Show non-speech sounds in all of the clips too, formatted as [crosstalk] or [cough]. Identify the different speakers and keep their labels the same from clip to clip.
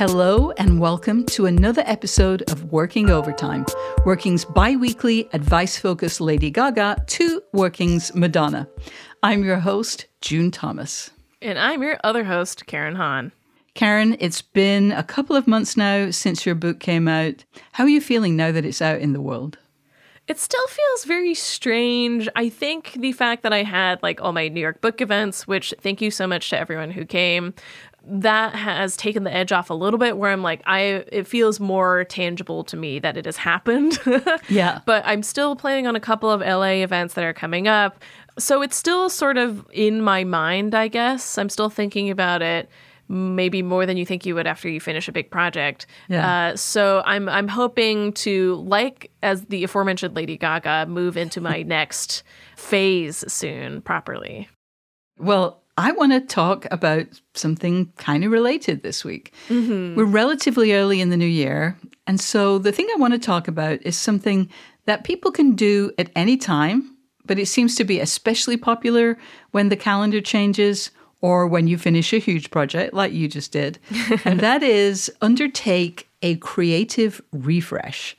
Speaker 1: Hello, and welcome to another episode of Working Overtime, Working's bi weekly advice focused Lady Gaga to Working's Madonna. I'm your host, June Thomas.
Speaker 2: And I'm your other host, Karen Han.
Speaker 1: Karen, it's been a couple of months now since your book came out. How are you feeling now that it's out in the world?
Speaker 2: It still feels very strange. I think the fact that I had like all my New York book events, which thank you so much to everyone who came, that has taken the edge off a little bit where I'm like I it feels more tangible to me that it has happened. [laughs]
Speaker 1: yeah.
Speaker 2: But I'm still planning on a couple of LA events that are coming up. So it's still sort of in my mind, I guess. I'm still thinking about it maybe more than you think you would after you finish a big project.
Speaker 1: Yeah.
Speaker 2: Uh, so I'm I'm hoping to like as the aforementioned Lady Gaga move into my [laughs] next phase soon properly.
Speaker 1: Well, I want to talk about something kind of related this week.
Speaker 2: Mm-hmm.
Speaker 1: We're relatively early in the new year. And so the thing I want to talk about is something that people can do at any time, but it seems to be especially popular when the calendar changes or when you finish a huge project like you just did. [laughs] and that is undertake a creative refresh.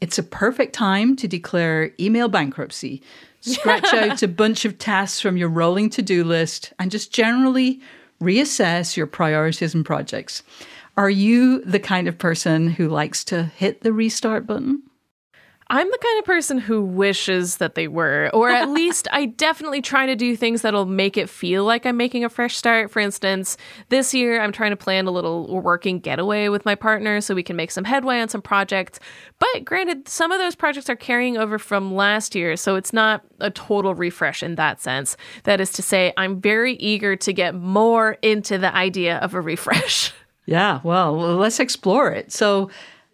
Speaker 1: It's a perfect time to declare email bankruptcy, scratch out [laughs] a bunch of tasks from your rolling to do list, and just generally reassess your priorities and projects. Are you the kind of person who likes to hit the restart button?
Speaker 2: I'm the kind of person who wishes that they were, or at [laughs] least I definitely try to do things that'll make it feel like I'm making a fresh start. For instance, this year I'm trying to plan a little working getaway with my partner so we can make some headway on some projects. But granted, some of those projects are carrying over from last year, so it's not a total refresh in that sense. That is to say, I'm very eager to get more into the idea of a refresh. [laughs]
Speaker 1: Yeah, well, let's explore it. So,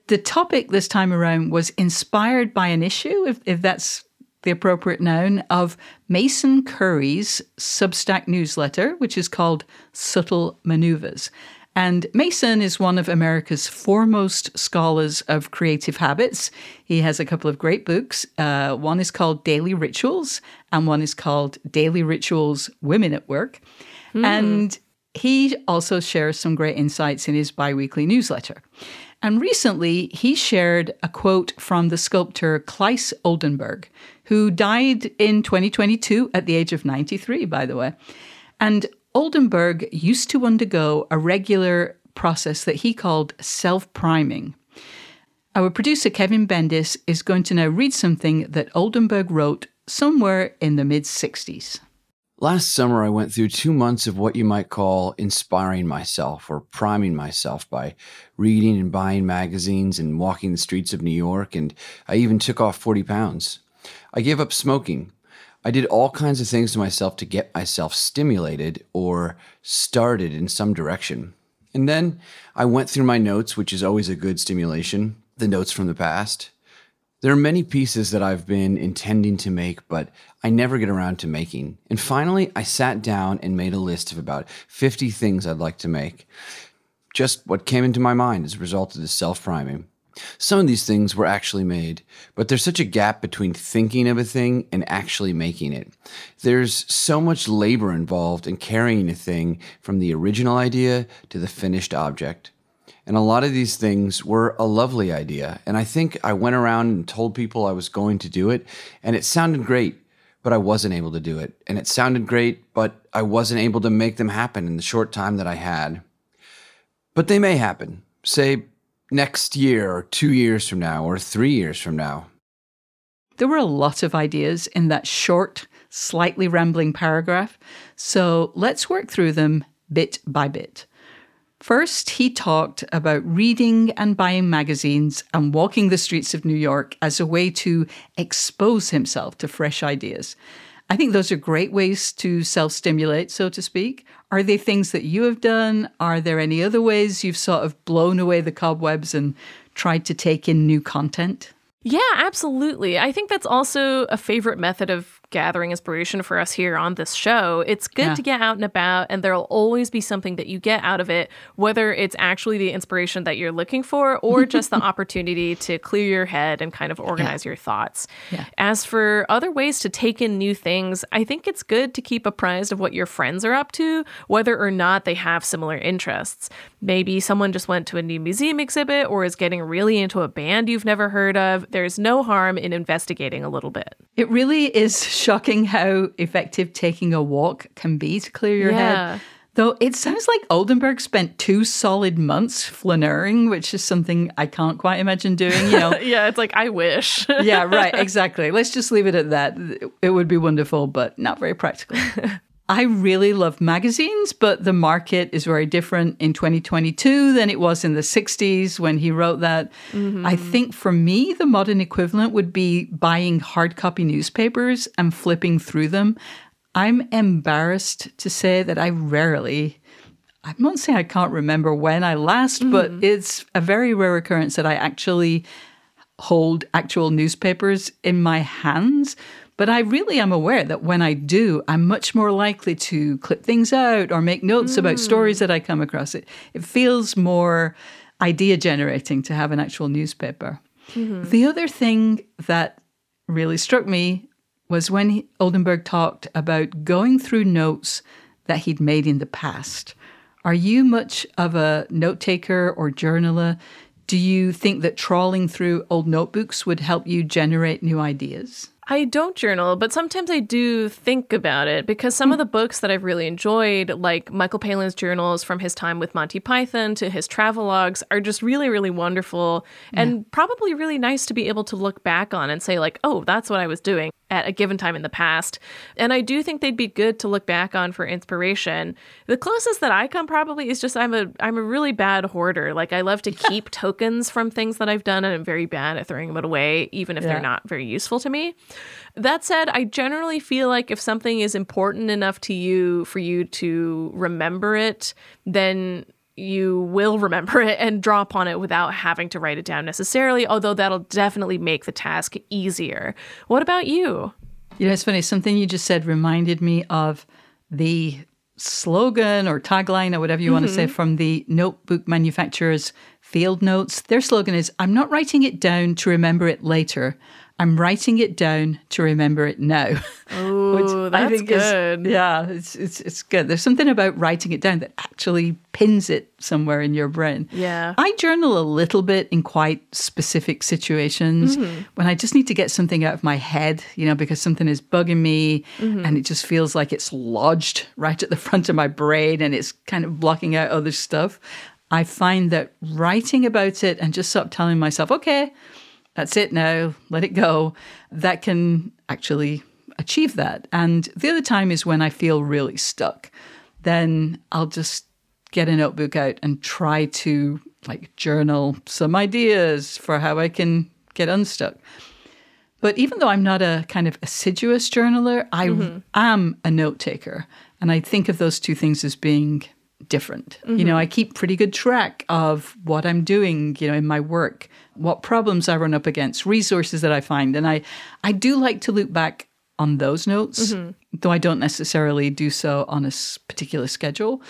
Speaker 1: the topic this time around was inspired by an issue, if, if that's the appropriate noun, of Mason Currey's Substack newsletter, which is called Subtle Maneuvers. And Mason is one of America's foremost scholars of creative habits. He has a couple of great books. Uh, one is called Daily Rituals, and one is called Daily Rituals Women at Work. Mm. And he also shares some great insights in his biweekly newsletter. And recently, he shared a quote from the sculptor Claes Oldenburg, who died in 2022 at the age of 93, by the way. And Oldenburg used to undergo a regular process that he called self priming. Our producer, Kevin Bendis, is going to now read something that Oldenburg wrote somewhere in the mid 60s.
Speaker 3: Last summer, I went through two months of what you might call inspiring myself or priming myself by reading and buying magazines and walking the streets of New York, and I even took off 40 pounds. I gave up smoking. I did all kinds of things to myself to get myself stimulated or started in some direction. And then I went through my notes, which is always a good stimulation, the notes from the past. There are many pieces that I've been intending to make, but I never get around to making. And finally, I sat down and made a list of about 50 things I'd like to make. Just what came into my mind as a result of this self priming. Some of these things were actually made, but there's such a gap between thinking of a thing and actually making it. There's so much labor involved in carrying a thing from the original idea to the finished object. And a lot of these things were a lovely idea. And I think I went around and told people I was going to do it, and it sounded great, but I wasn't able to do it. And it sounded great, but I wasn't able to make them happen in the short time that I had. But they may happen, say next year, or two years from now, or three years from now.
Speaker 1: There were a lot of ideas in that short, slightly rambling paragraph. So let's work through them bit by bit. First, he talked about reading and buying magazines and walking the streets of New York as a way to expose himself to fresh ideas. I think those are great ways to self stimulate, so to speak. Are they things that you have done? Are there any other ways you've sort of blown away the cobwebs and tried to take in new content?
Speaker 2: Yeah, absolutely. I think that's also a favorite method of gathering inspiration for us here on this show. It's good
Speaker 1: Yeah.
Speaker 2: to get out and about, and there'll always be something that you get out of it, whether it's actually the inspiration that you're looking for or [laughs] just the opportunity to clear your head and kind of organize your thoughts.
Speaker 1: Yeah.
Speaker 2: As for other ways to take in new things, I think it's good to keep apprised of what your friends are up to, whether or not they have similar interests. Maybe someone just went to a new museum exhibit or is getting really into a band you've never heard of. There's no harm in investigating a little bit.
Speaker 1: It really is shocking how effective taking a walk can be to clear your
Speaker 2: Yeah.
Speaker 1: head. Though it sounds like Oldenburg spent two solid months flaneuring, which is something I can't quite imagine doing. You know, [laughs]
Speaker 2: yeah, it's like I wish.
Speaker 1: yeah, right, [laughs] exactly. Let's just leave it at that. It would be wonderful, but not very practical. [laughs] I really love magazines, but the market is very different in 2022 than it was in the 60s when he wrote that. I mm-hmm. think for me, the modern equivalent would be buying hard copy newspapers and flipping through them. I'm embarrassed to say that I rarely I'm not saying I can't remember when I last, but mm-hmm. it's a very rare occurrence that I actually hold actual newspapers in my hands. But I really am aware that when I do, I'm much more likely to clip things out or make notes about stories hmm. that I come across. It, it feels more idea generating to have an actual newspaper. Mm-hmm. The other thing that really struck me was when he, Oldenburg talked about going through notes that he'd made in the past. Are you much of a note taker or journaler? Do you think that trawling through old notebooks would help you generate new ideas?
Speaker 2: I don't journal, but sometimes I do think about it because some of the books that I've really enjoyed, like Michael Palin's journals from his time with Monty Python to his travelogues, are just really, really wonderful and probably really nice to be able to look back on and say, like, oh, that's what I was doing at a given time in the past. And I do think they'd be good to look back on for inspiration. The closest that I come probably is just I'm a I'm a really bad hoarder. Like I love to keep tokens from things that I've done and I'm very bad at throwing them away even if
Speaker 1: Yeah.
Speaker 2: they're not very useful to me. That said, I generally feel like if something is important enough to you for you to remember it, then you will remember [laughs] it and draw upon it without having to write it down necessarily, although that'll definitely make the task easier. What about you?
Speaker 1: You know, it's funny. Something you just said reminded me of the slogan or tagline or whatever you want to say mm-hmm. from the notebook manufacturers Field Notes. Their slogan is I'm not writing it down to remember it later. I'm writing it down to remember it now. [laughs]
Speaker 2: Ooh, that's good.
Speaker 1: Is, yeah, it's, it's it's good. There's something about writing it down that actually pins it somewhere in your brain.
Speaker 2: Yeah.
Speaker 1: I journal a little bit in quite specific situations
Speaker 2: Mm-hmm.
Speaker 1: when I just need to get something out of my head, you know, because something is bugging me
Speaker 2: Mm-hmm.
Speaker 1: and it just feels like it's lodged right at the [laughs] front of my brain and it's kind of blocking out other stuff. I find that writing about it and just sort of telling myself, okay, that's it now, let it go, that can actually achieve that. And the other time is when I feel really stuck. Then I'll just get a notebook out and try to like journal some ideas for how I can get unstuck. But even though I'm not a kind of assiduous journaler, I mm-hmm. am a note taker. And I think of those two things as being different. You mm-hmm. know, I keep pretty good track of what I'm doing, you know, in my work, what problems I run up against, resources that I find. And I, I do like to look back on those notes, mm-hmm. though I don't necessarily do so on a particular schedule.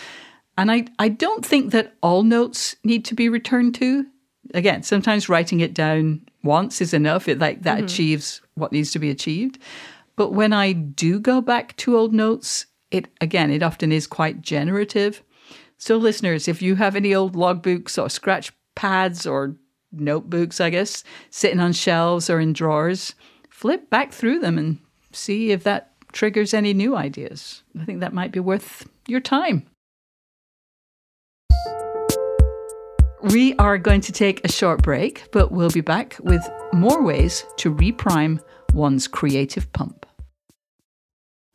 Speaker 1: And I, I don't think that all notes need to be returned to. Again, sometimes writing it down once is enough. It like that mm-hmm. achieves what needs to be achieved. But when I do go back to old notes, it again, it often is quite generative. So listeners, if you have any old logbooks or scratch pads or notebooks, I guess, sitting on shelves or in drawers, flip back through them and see if that triggers any new ideas. I think that might be worth your time. We are going to take a short break, but we'll be back with more ways to reprime one's creative pump.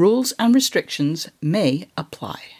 Speaker 1: Rules and restrictions may apply.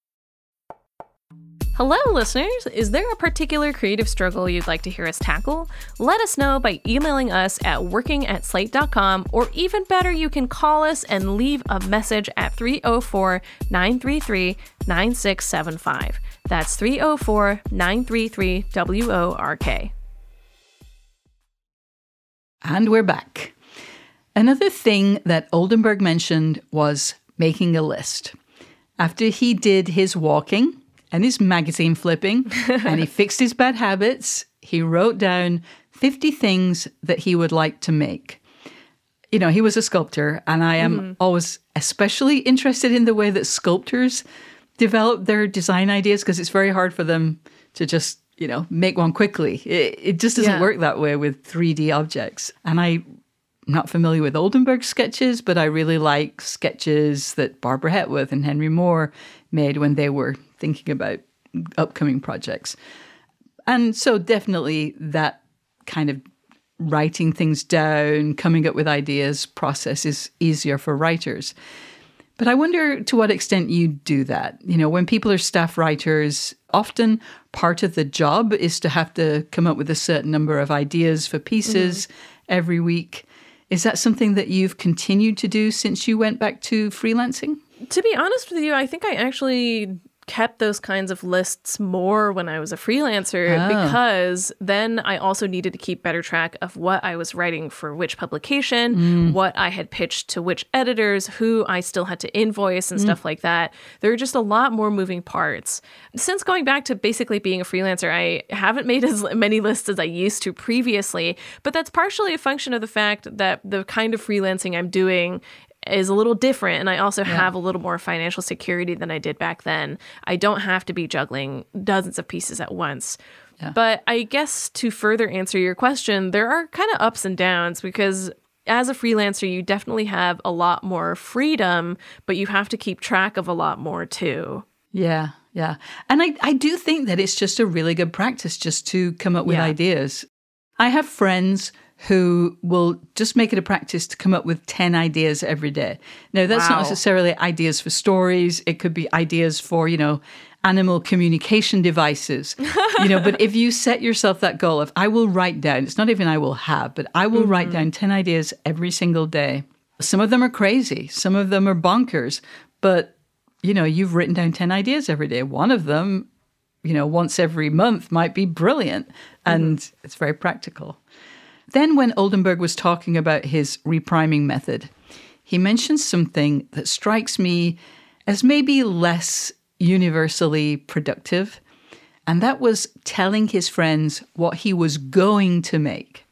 Speaker 2: Hello, listeners! Is there a particular creative struggle you'd like to hear us tackle? Let us know by emailing us at working at slate.com, or even better, you can call us and leave a message at 304 933 9675. That's 304 933 WORK.
Speaker 1: And we're back. Another thing that Oldenburg mentioned was making a list. After he did his walking, and his magazine flipping and he [laughs] fixed his bad habits. He wrote down 50 things that he would like to make. You know, he was a sculptor, and I am mm-hmm. always especially interested in the way that sculptors develop their design ideas because it's very hard for them to just, you know, make one quickly. It, it just doesn't yeah. work that way with 3D objects. And I I'm not familiar with Oldenburg sketches, but I really like sketches that Barbara Hepworth and Henry Moore made when they were thinking about upcoming projects. And so, definitely, that kind of writing things down, coming up with ideas process is easier for writers. But I wonder to what extent you do that. You know, when people are staff writers, often part of the job is to have to come up with a certain number of ideas for pieces mm-hmm. every week. Is that something that you've continued to do since you went back to freelancing?
Speaker 2: To be honest with you, I think I actually kept those kinds of lists more when I was a freelancer oh. because then I also needed to keep better track of what I was writing for which publication, mm. what I had pitched to which editors, who I still had to invoice and mm. stuff like that. There are just a lot more moving parts. Since going back to basically being a freelancer, I haven't made as [laughs] many lists as I used to previously, but that's partially a function of the fact that the kind of freelancing I'm doing is a little different and I also yeah. have a little more financial security than I did back then. I don't have to be juggling dozens of pieces at once. Yeah. But I guess to further answer your question, there are kind of ups and downs because as a freelancer, you definitely have a lot more freedom, but you have to keep track of a lot more too.
Speaker 1: Yeah, yeah. And I, I do think that it's just a really good practice just to come up with yeah. ideas. I have friends who will just make it a practice to come up with 10 ideas every day. Now, that's wow. not necessarily ideas for stories, it could be ideas for, you know, animal communication devices. you know, but [laughs] if you set yourself that goal of I will write down, it's not even I will have, but I will mm-hmm. write down 10 ideas every single day. Some of them are crazy, some of them are bonkers, but you know, you've written down 10 ideas every day. One of them, you know, once every month might be brilliant and mm-hmm. it's very practical. Then, when Oldenburg was talking about his repriming method, he mentions something that strikes me as maybe less universally productive, and that was telling his friends what he was going to make.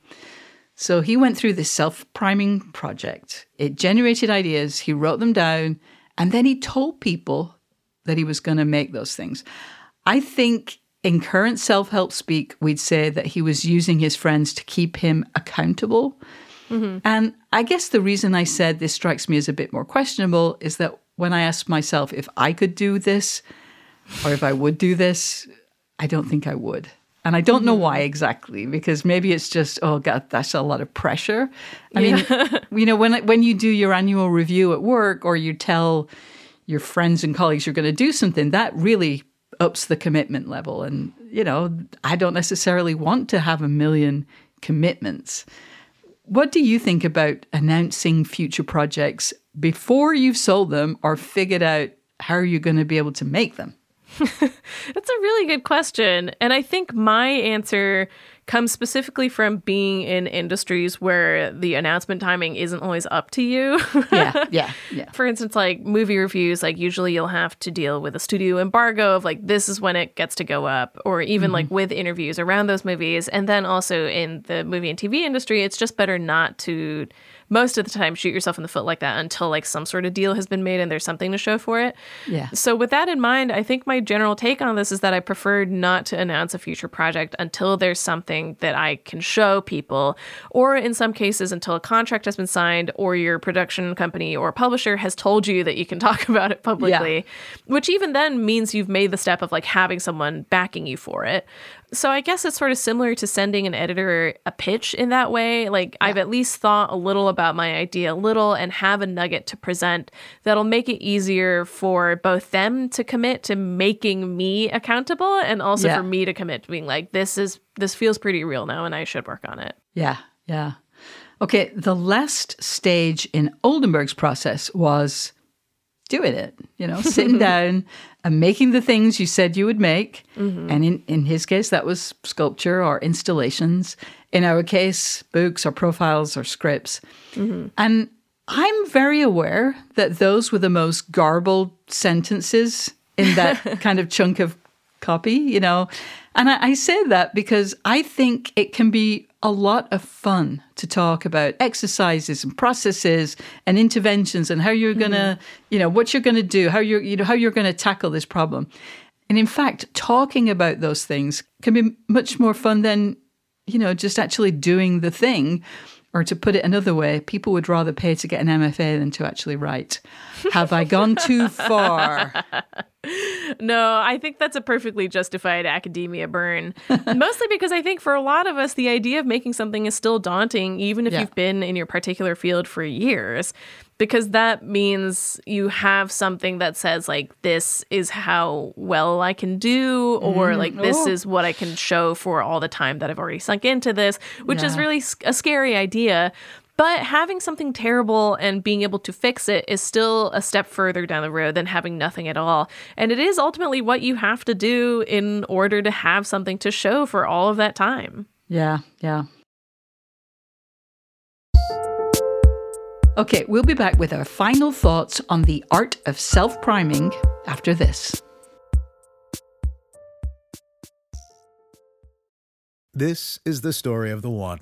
Speaker 1: So he went through this self priming project. It generated ideas, he wrote them down, and then he told people that he was going to make those things. I think in current self help speak, we'd say that he was using his friends to keep him accountable. Mm-hmm. And I guess the reason I said this strikes me as a bit more questionable is that when I asked myself if I could do this or if I would do this, I don't think I would. And I don't know mm-hmm. why exactly, because maybe it's just, oh God, that's a lot of pressure. I yeah. mean, [laughs] you know, when when you do your annual review at work or you tell your friends and colleagues you're going to do something, that really ups the commitment level. And, you know, I don't necessarily want to have a million commitments. What do you think about announcing future projects before you've sold them or figured out how you're going to be able to make them? [laughs]
Speaker 2: That's a really good question. And I think my answer comes specifically from being in industries where the announcement timing isn't always up to you. [laughs]
Speaker 1: yeah, yeah, yeah.
Speaker 2: For instance, like movie reviews, like usually you'll have to deal with a studio embargo of like this is when it gets to go up, or even mm-hmm. like with interviews around those movies. And then also in the movie and TV industry, it's just better not to most of the time shoot yourself in the foot like that until like some sort of deal has been made and there's something to show for it.
Speaker 1: Yeah.
Speaker 2: So with that in mind, I think my general take on this is that I prefer not to announce a future project until there's something that I can show people or in some cases until a contract has been signed or your production company or publisher has told you that you can [laughs] talk about it publicly, yeah. which even then means you've made the step of like having someone backing you for it. So I guess it's sort of similar to sending an editor a pitch in that way. Like yeah. I've at least thought a little about my idea a little and have a nugget to present that'll make it easier for both them to commit to making me accountable and also yeah. for me to commit to being like this is this feels pretty real now and I should work on it.
Speaker 1: Yeah. Yeah. Okay, the last stage in Oldenburg's process was doing it, you know, sitting [laughs] down and making the things you said you would make. Mm-hmm. And in, in his case, that was sculpture or installations. In our case, books or profiles or scripts. Mm-hmm. And I'm very aware that those were the most garbled sentences in that [laughs] kind of chunk of copy, you know. And I, I say that because I think it can be a lot of fun to talk about exercises and processes and interventions and how you're going to, mm. you know, what you're going to do, how you're, you know, how you're going to tackle this problem. And in fact, talking about those things can be much more fun than, you know, just actually doing the thing. Or to put it another way, people would rather pay to get an MFA than to actually write. Have I gone too far? [laughs]
Speaker 2: no, I think that's a perfectly justified academia burn. [laughs] Mostly because I think for a lot of us, the idea of making something is still daunting, even if yeah. you've been in your particular field for years. Because that means you have something that says, like, this is how well I can do, or mm. like, this oh. is what I can show for all the time that I've already sunk into this, which yeah. is really a scary idea. But having something terrible and being able to fix it is still a step further down the road than having nothing at all. And it is ultimately what you have to do in order to have something to show for all of that time.
Speaker 1: Yeah, yeah. Okay, we'll be back with our final thoughts on the art of self priming after this.
Speaker 4: This is the story of the one.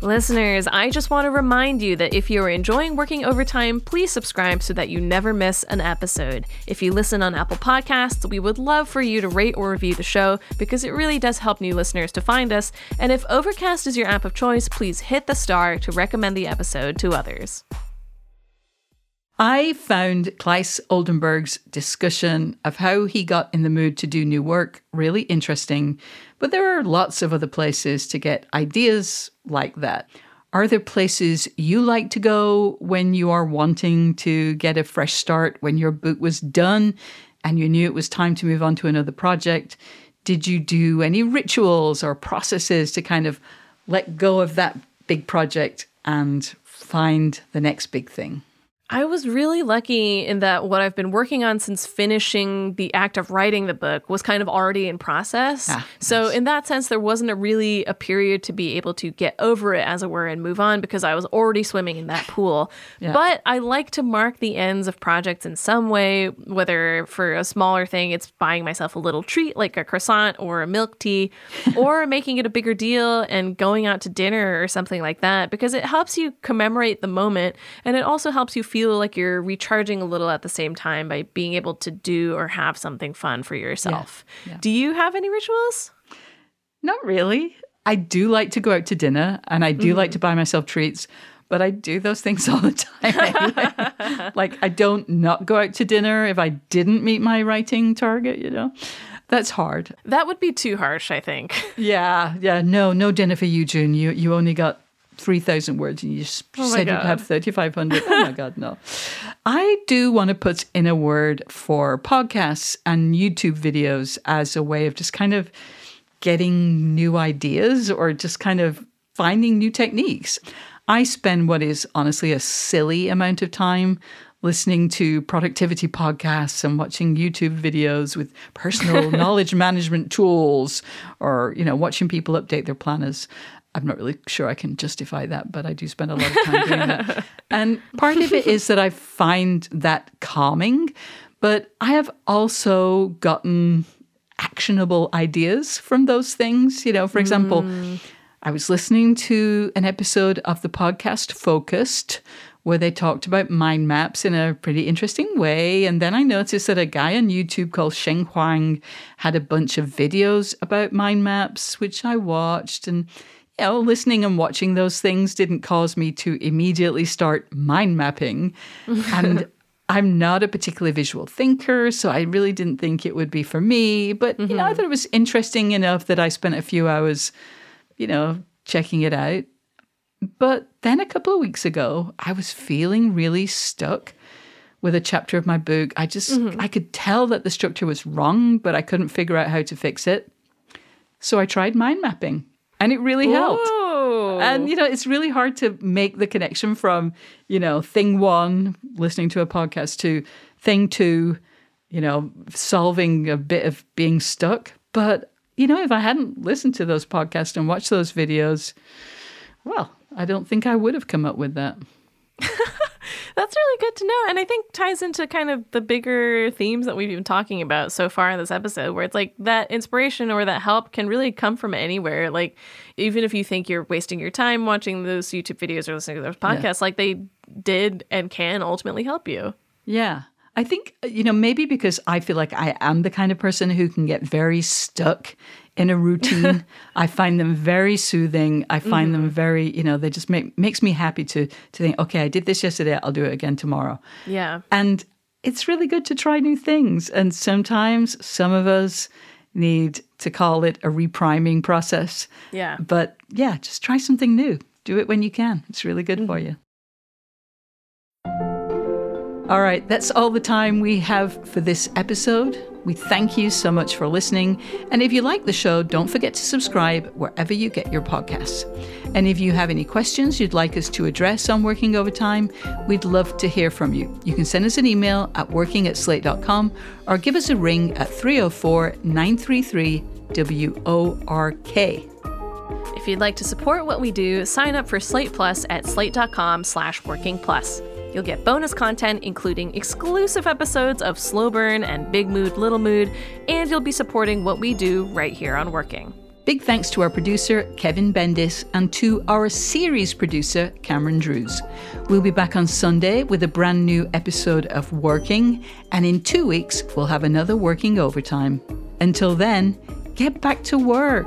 Speaker 2: Listeners, I just want to remind you that if you're enjoying working overtime, please subscribe so that you never miss an episode. If you listen on Apple Podcasts, we would love for you to rate or review the show because it really does help new listeners to find us. And if Overcast is your app of choice, please hit the star to recommend the episode to others.
Speaker 1: I found Claes Oldenburg's discussion of how he got in the mood to do new work really interesting, but there are lots of other places to get ideas like that. Are there places you like to go when you are wanting to get a fresh start, when your book was done and you knew it was time to move on to another project? Did you do any rituals or processes to kind of let go of that big project and find the next big thing.
Speaker 2: I was really lucky in that what I've been working on since finishing the act of writing the book was kind of already in process.
Speaker 1: Ah,
Speaker 2: so
Speaker 1: nice.
Speaker 2: in that sense, there wasn't a really a period to be able to get over it, as it were, and move on because I was already swimming in that pool. [laughs]
Speaker 1: Yeah.
Speaker 2: But I like to mark the ends of projects in some way, whether for a smaller thing, it's buying myself a little treat like a croissant or a milk tea, [laughs] or making it a bigger deal and going out to dinner or something like that because it helps you commemorate the moment and it also helps you feel like you're recharging a little at the same time by being able to do or have something fun for yourself.
Speaker 1: yeah.
Speaker 2: Do you have any rituals?
Speaker 1: Not really. I do like to go out to dinner and I do mm-hmm. like to buy myself treats, but I do those things [laughs] all the time anyway. [laughs] like, I don't not go out to dinner if I didn't meet my writing target, you know? That's hard.
Speaker 2: That would be too harsh, I think.
Speaker 1: Yeah, yeah. No, no dinner for you, June. You you only got three thousand words, and you
Speaker 2: Oh
Speaker 1: said you'd have thirty five hundred. Oh my [laughs] god, no. I do want to put in a word for podcasts and YouTube videos as a way of just kind of getting new ideas or just kind of finding new techniques. I spend what is honestly a silly amount of time listening to productivity podcasts and watching YouTube videos with personal [laughs] knowledge management tools or you know watching people update their planners. I'm not really sure I can justify that, but I do spend a lot of time doing that. [laughs] And part of it is that I find that calming, but I have also gotten actionable ideas from those things. You know, for example, mm. I was listening to an episode of the podcast Focused where they talked about mind maps in a pretty interesting way. And then I noticed that a guy on YouTube called Sheng Huang had a bunch of videos about mind maps, which I watched. And, you know, listening and watching those things didn't cause me to immediately start mind mapping. [laughs] And I'm not a particularly visual thinker, so I really didn't think it would be for me. But, you know, I mm-hmm. thought it was interesting enough that I spent a few hours, you know, checking it out. But then a couple of weeks ago, I was feeling really stuck with a chapter of my book. I just, mm-hmm. I could tell that the structure was wrong, but I couldn't figure out how to fix it. So I tried mind mapping and it really helped.
Speaker 2: Oh.
Speaker 1: And you know, it's really hard to make the connection from, you know, thing one, listening to a podcast, to thing two, you know, solving a bit of being stuck. But, you know, if I hadn't listened to those podcasts and watched those videos, well, I don't think I would have come up with that.
Speaker 2: That's really good to know. And I think ties into kind of the bigger themes that we've been talking about so far in this episode, where it's like that inspiration or that help can really come from anywhere. Like, even if you think you're wasting your time watching those YouTube videos or listening to those podcasts, like they did and can ultimately help you.
Speaker 1: Yeah. I think, uh, you know, maybe because I feel like I am the kind of person who can get very stuck in a routine. [laughs] I find them very soothing. I find them mm-hmm. very, you know, they just make makes me happy to to think, okay, I did this yesterday, I'll do it again tomorrow.
Speaker 2: Yeah.
Speaker 1: And it's really good to try new things. And sometimes some of us need to call it a repriming process.
Speaker 2: Yeah.
Speaker 1: But yeah, just try something new. Do it when you can. It's really good for mm-hmm. you. All right, that's all the time we have for this episode. We thank you so much for listening. And if you like the show, don't forget to subscribe wherever you get your podcasts. And if you have any questions you'd like us to address on Working Overtime, we'd love to hear from you. You can send us an email at working at slate.com or give us a ring at 304 933 WORK.
Speaker 2: If you'd like to support what we do, sign up for Slate Plus at slate.com slash working plus. You'll get bonus content, including exclusive episodes of Slow Burn and Big Mood, Little Mood, and you'll be supporting what we do right here on Working.
Speaker 1: Big thanks to our producer, Kevin Bendis, and to our series producer, Cameron Drewes. We'll be back on Sunday with a brand new episode of Working, and in two weeks, we'll have another Working Overtime. Until then, get back to work.